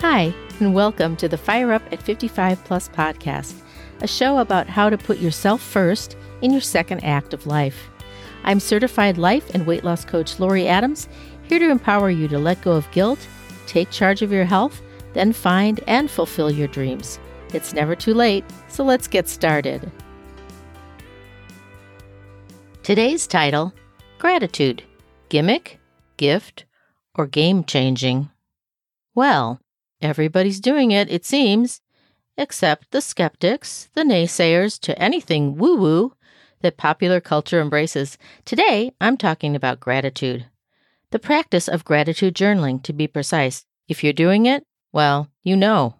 Hi, and welcome to the Fire Up at 55 Plus podcast, a show about how to put yourself first in your second act of life. I'm certified life and weight loss coach Laurie Adams, here to empower you to let go of guilt, take charge of your health, then find and fulfill your dreams. It's never too late, so let's get started. Today's title Gratitude Gimmick, Gift, or Game Changing? Well, everybody's doing it, it seems, except the skeptics, the naysayers to anything woo woo that popular culture embraces. Today, I'm talking about gratitude. The practice of gratitude journaling, to be precise. If you're doing it, well, you know.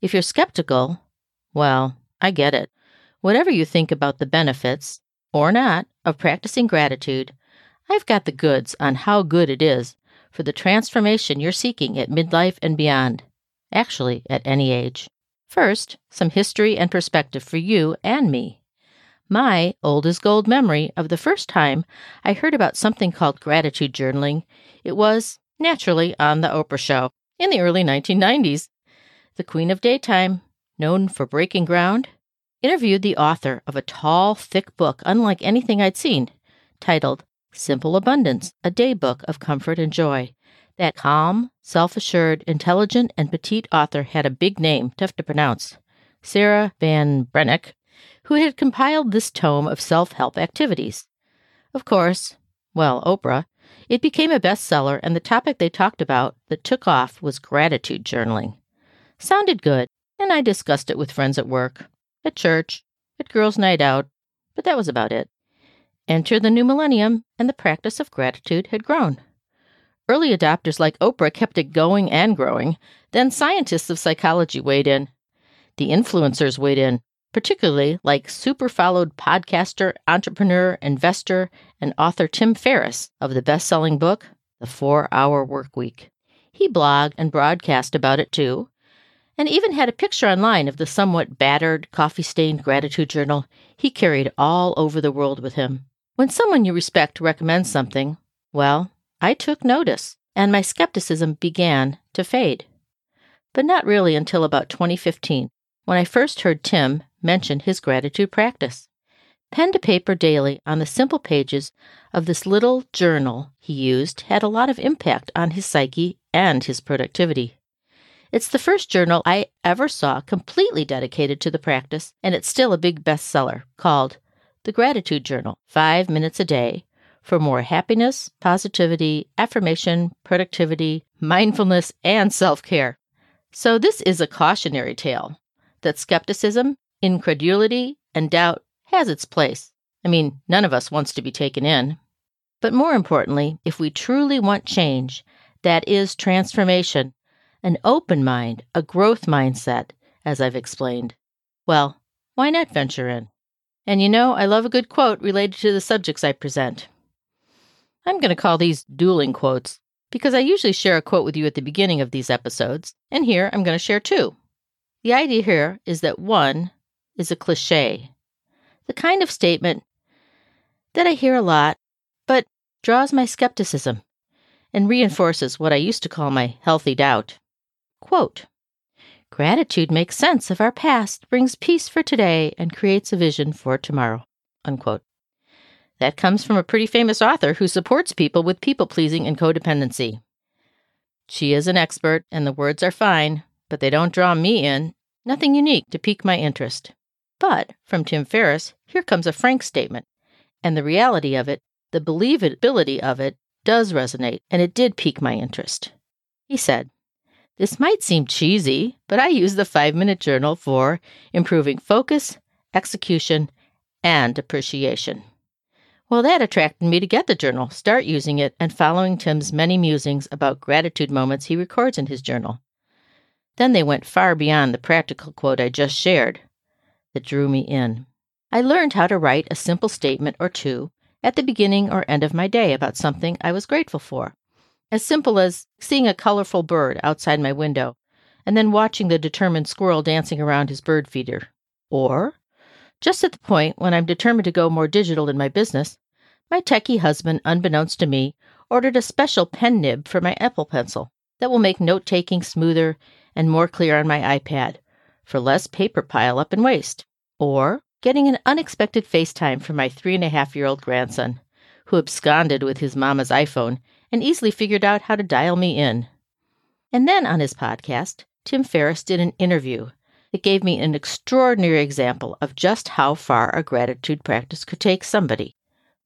If you're skeptical, well, I get it. Whatever you think about the benefits, or not, of practicing gratitude, I've got the goods on how good it is for the transformation you're seeking at midlife and beyond. Actually, at any age. First, some history and perspective for you and me. My old as gold memory of the first time I heard about something called gratitude journaling, it was, naturally, on The Oprah Show in the early 1990s. The Queen of Daytime, known for breaking ground, interviewed the author of a tall, thick book unlike anything I'd seen, titled Simple Abundance, a day book of comfort and joy. That calm, self assured, intelligent, and petite author had a big name, tough to pronounce. Sarah Ban Breathnach, who had compiled this tome of self help activities. Of course, well, Oprah, it became a bestseller, and the topic they talked about that took off was gratitude journaling. Sounded good, and I discussed it with friends at work, at church, at girls' night out, but that was about it. Enter the new millennium, and the practice of gratitude had grown. Early adopters like Oprah kept it going and growing. Then scientists of psychology weighed in. The influencers weighed in, particularly like super followed podcaster, entrepreneur, investor, and author Tim Ferriss of the best selling book, The Four Hour Work Week. He blogged and broadcast about it too, and even had a picture online of the somewhat battered, coffee stained gratitude journal he carried all over the world with him. When someone you respect recommends something, well, I took notice, and my skepticism began to fade. But not really until about 2015, when I first heard Tim mention his gratitude practice. Pen to paper daily on the simple pages of this little journal he used had a lot of impact on his psyche and his productivity. It's the first journal I ever saw completely dedicated to the practice, and it's still a big bestseller called the Gratitude Journal, five minutes a day for more happiness, positivity, affirmation, productivity, mindfulness, and self care. So, this is a cautionary tale that skepticism, incredulity, and doubt has its place. I mean, none of us wants to be taken in. But more importantly, if we truly want change, that is transformation, an open mind, a growth mindset, as I've explained, well, why not venture in? And you know, I love a good quote related to the subjects I present. I'm going to call these dueling quotes because I usually share a quote with you at the beginning of these episodes, and here I'm going to share two. The idea here is that one is a cliche, the kind of statement that I hear a lot, but draws my skepticism and reinforces what I used to call my healthy doubt. Quote Gratitude makes sense of our past, brings peace for today, and creates a vision for tomorrow. Unquote. That comes from a pretty famous author who supports people with people pleasing and codependency. She is an expert, and the words are fine, but they don't draw me in. Nothing unique to pique my interest. But from Tim Ferriss, here comes a frank statement. And the reality of it, the believability of it, does resonate, and it did pique my interest. He said, this might seem cheesy, but I use the five minute journal for improving focus, execution, and appreciation. Well, that attracted me to get the journal, start using it, and following Tim's many musings about gratitude moments he records in his journal. Then they went far beyond the practical quote I just shared that drew me in. I learned how to write a simple statement or two at the beginning or end of my day about something I was grateful for. As simple as seeing a colorful bird outside my window and then watching the determined squirrel dancing around his bird feeder. Or, just at the point when I'm determined to go more digital in my business, my techie husband, unbeknownst to me, ordered a special pen nib for my Apple Pencil. that will make note taking smoother and more clear on my iPad for less paper pile up and waste. Or getting an unexpected FaceTime from my three and a half year old grandson, who absconded with his mama's iPhone and easily figured out how to dial me in. And then on his podcast, Tim Ferriss did an interview that gave me an extraordinary example of just how far a gratitude practice could take somebody,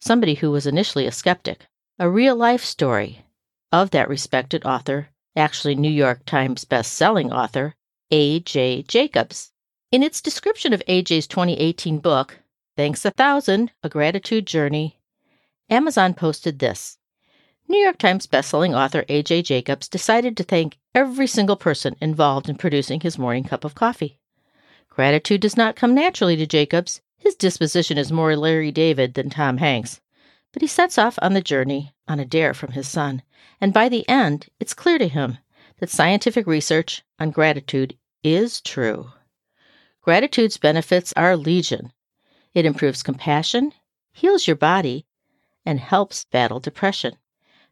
somebody who was initially a skeptic, a real life story of that respected author, actually New York Times best-selling author, A.J. Jacobs. In its description of A.J.'s 2018 book, Thanks a Thousand, A Gratitude Journey, Amazon posted this. New York Times bestselling author A.J. Jacobs decided to thank every single person involved in producing his morning cup of coffee. Gratitude does not come naturally to Jacobs. His disposition is more Larry David than Tom Hanks. But he sets off on the journey on a dare from his son, and by the end, it's clear to him that scientific research on gratitude is true. Gratitude's benefits are legion. It improves compassion, heals your body, and helps battle depression.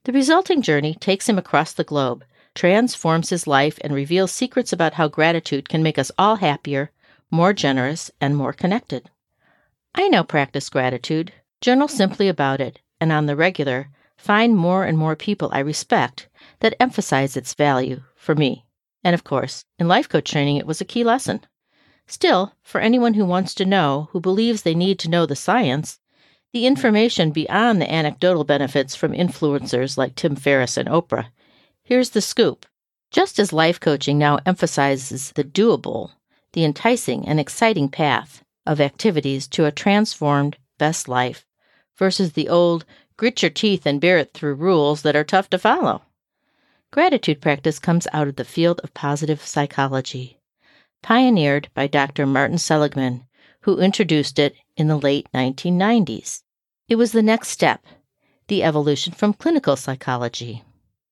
The resulting journey takes him across the globe, transforms his life, and reveals secrets about how gratitude can make us all happier, more generous, and more connected. I now practice gratitude, journal simply about it, and on the regular, find more and more people I respect that emphasize its value for me. And of course, in life coach training, it was a key lesson. Still, for anyone who wants to know, who believes they need to know the science, the information beyond the anecdotal benefits from influencers like Tim Ferriss and Oprah. Here's the scoop. Just as life coaching now emphasizes the doable, the enticing and exciting path of activities to a transformed best life versus the old grit your teeth and bear it through rules that are tough to follow. Gratitude practice comes out of the field of positive psychology, pioneered by Dr. Martin Seligman, who introduced it in the late 1990s. It was the next step, the evolution from clinical psychology.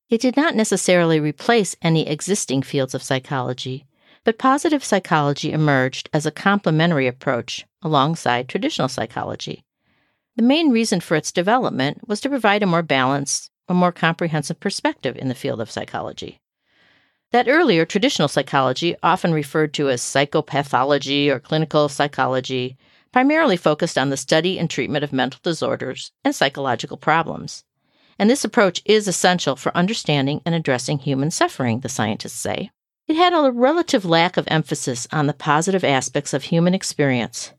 It did not necessarily replace any existing fields of psychology, but positive psychology emerged as a complementary approach alongside traditional psychology. The main reason for its development was to provide a more balanced, a more comprehensive perspective in the field of psychology. That earlier traditional psychology, often referred to as psychopathology or clinical psychology, primarily focused on the study and treatment of mental disorders and psychological problems. And this approach is essential for understanding and addressing human suffering, the scientists say. It had a relative lack of emphasis on the positive aspects of human experience,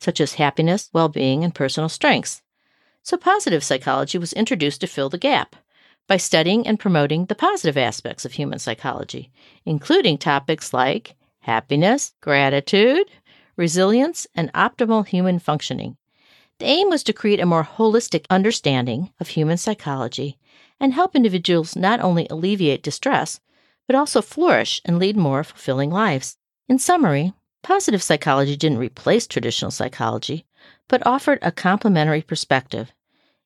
such as happiness, well being, and personal strengths. So, positive psychology was introduced to fill the gap by studying and promoting the positive aspects of human psychology, including topics like happiness, gratitude, resilience, and optimal human functioning. The aim was to create a more holistic understanding of human psychology and help individuals not only alleviate distress, but also flourish and lead more fulfilling lives. In summary, positive psychology didn't replace traditional psychology, but offered a complementary perspective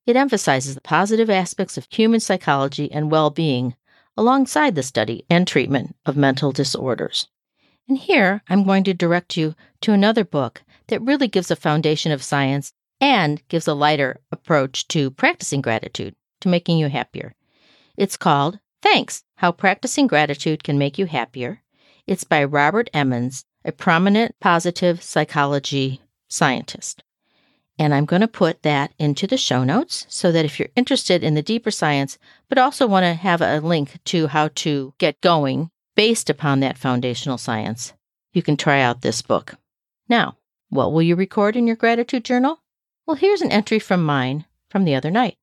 it emphasizes the positive aspects of human psychology and well being alongside the study and treatment of mental disorders. And here I'm going to direct you to another book that really gives a foundation of science and gives a lighter approach to practicing gratitude, to making you happier. It's called Thanks How Practicing Gratitude Can Make You Happier. It's by Robert Emmons, a prominent positive psychology scientist. And I'm going to put that into the show notes so that if you're interested in the deeper science, but also want to have a link to how to get going based upon that foundational science, you can try out this book. Now, what will you record in your gratitude journal? Well, here's an entry from mine from the other night.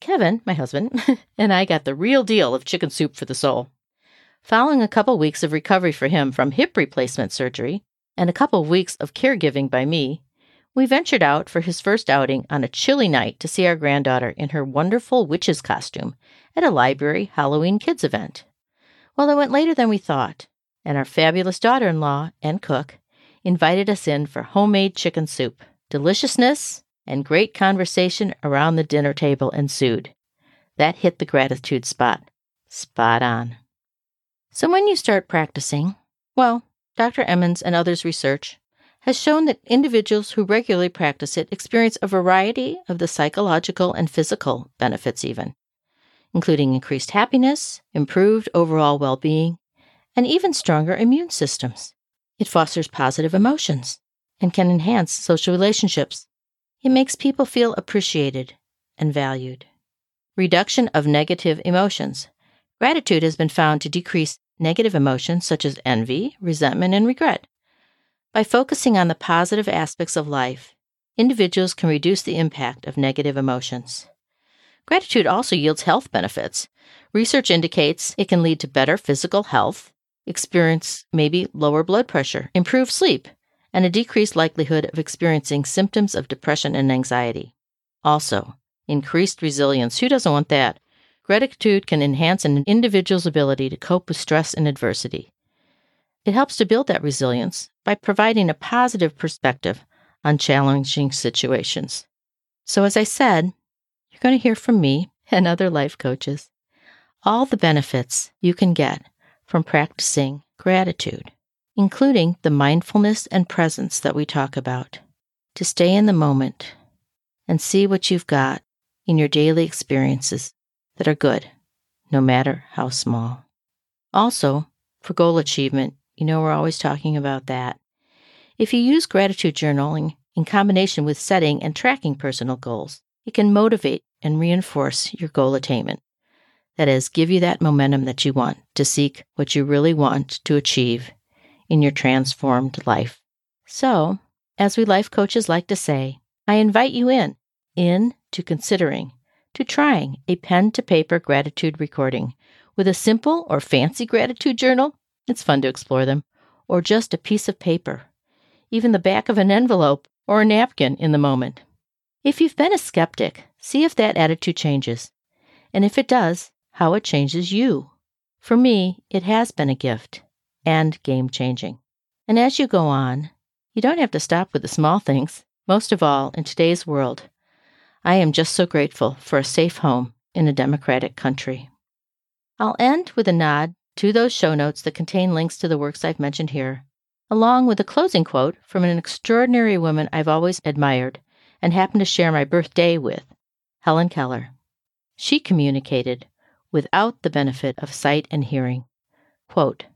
Kevin, my husband, and I got the real deal of chicken soup for the soul. Following a couple weeks of recovery for him from hip replacement surgery and a couple of weeks of caregiving by me, we ventured out for his first outing on a chilly night to see our granddaughter in her wonderful witch's costume at a library Halloween kids event. Well, it went later than we thought, and our fabulous daughter in law and cook invited us in for homemade chicken soup. Deliciousness and great conversation around the dinner table ensued. That hit the gratitude spot. Spot on. So when you start practicing, well, Dr. Emmons and others' research has shown that individuals who regularly practice it experience a variety of the psychological and physical benefits, even, including increased happiness, improved overall well being, and even stronger immune systems. It fosters positive emotions and can enhance social relationships. It makes people feel appreciated and valued. Reduction of negative emotions. Gratitude has been found to decrease negative emotions such as envy, resentment, and regret. By focusing on the positive aspects of life, individuals can reduce the impact of negative emotions. Gratitude also yields health benefits. Research indicates it can lead to better physical health, experience maybe lower blood pressure, improved sleep, and a decreased likelihood of experiencing symptoms of depression and anxiety. Also, increased resilience. Who doesn't want that? Gratitude can enhance an individual's ability to cope with stress and adversity. It helps to build that resilience by providing a positive perspective on challenging situations. So, as I said, you're going to hear from me and other life coaches all the benefits you can get from practicing gratitude, including the mindfulness and presence that we talk about, to stay in the moment and see what you've got in your daily experiences that are good, no matter how small. Also, for goal achievement, you know, we're always talking about that. If you use gratitude journaling in combination with setting and tracking personal goals, it can motivate and reinforce your goal attainment. That is, give you that momentum that you want to seek what you really want to achieve in your transformed life. So, as we life coaches like to say, I invite you in, in to considering, to trying a pen to paper gratitude recording with a simple or fancy gratitude journal it's fun to explore them. Or just a piece of paper, even the back of an envelope or a napkin in the moment. If you've been a skeptic, see if that attitude changes. And if it does, how it changes you. For me, it has been a gift and game changing. And as you go on, you don't have to stop with the small things. Most of all, in today's world, I am just so grateful for a safe home in a democratic country. I'll end with a nod to those show notes that contain links to the works I've mentioned here, along with a closing quote from an extraordinary woman I've always admired and happened to share my birthday with, Helen Keller. She communicated without the benefit of sight and hearing. Quote,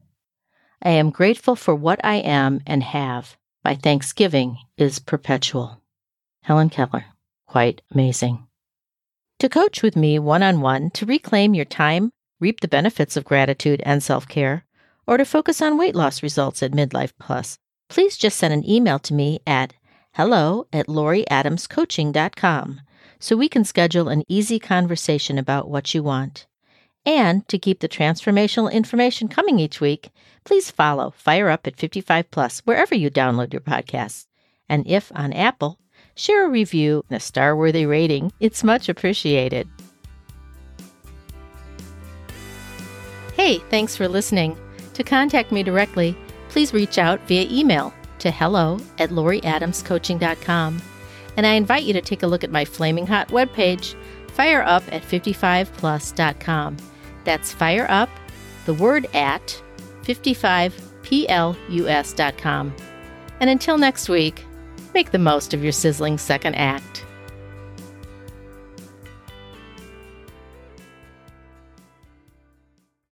I am grateful for what I am and have. My thanksgiving is perpetual. Helen Keller. Quite amazing. To coach with me one on one to reclaim your time, reap the benefits of gratitude and self care, or to focus on weight loss results at Midlife Plus, please just send an email to me at hello at laurieadamscoaching.com so we can schedule an easy conversation about what you want. And to keep the transformational information coming each week, please follow Fire Up at 55 Plus wherever you download your podcasts. And if on Apple, share a review and a star worthy rating. It's much appreciated. Hey, thanks for listening. To contact me directly, please reach out via email to hello at laurieadamscoaching.com. And I invite you to take a look at my flaming hot webpage, fireup at 55plus.com. That's fireup, the word at 55plus.com. And until next week, make the most of your sizzling second act.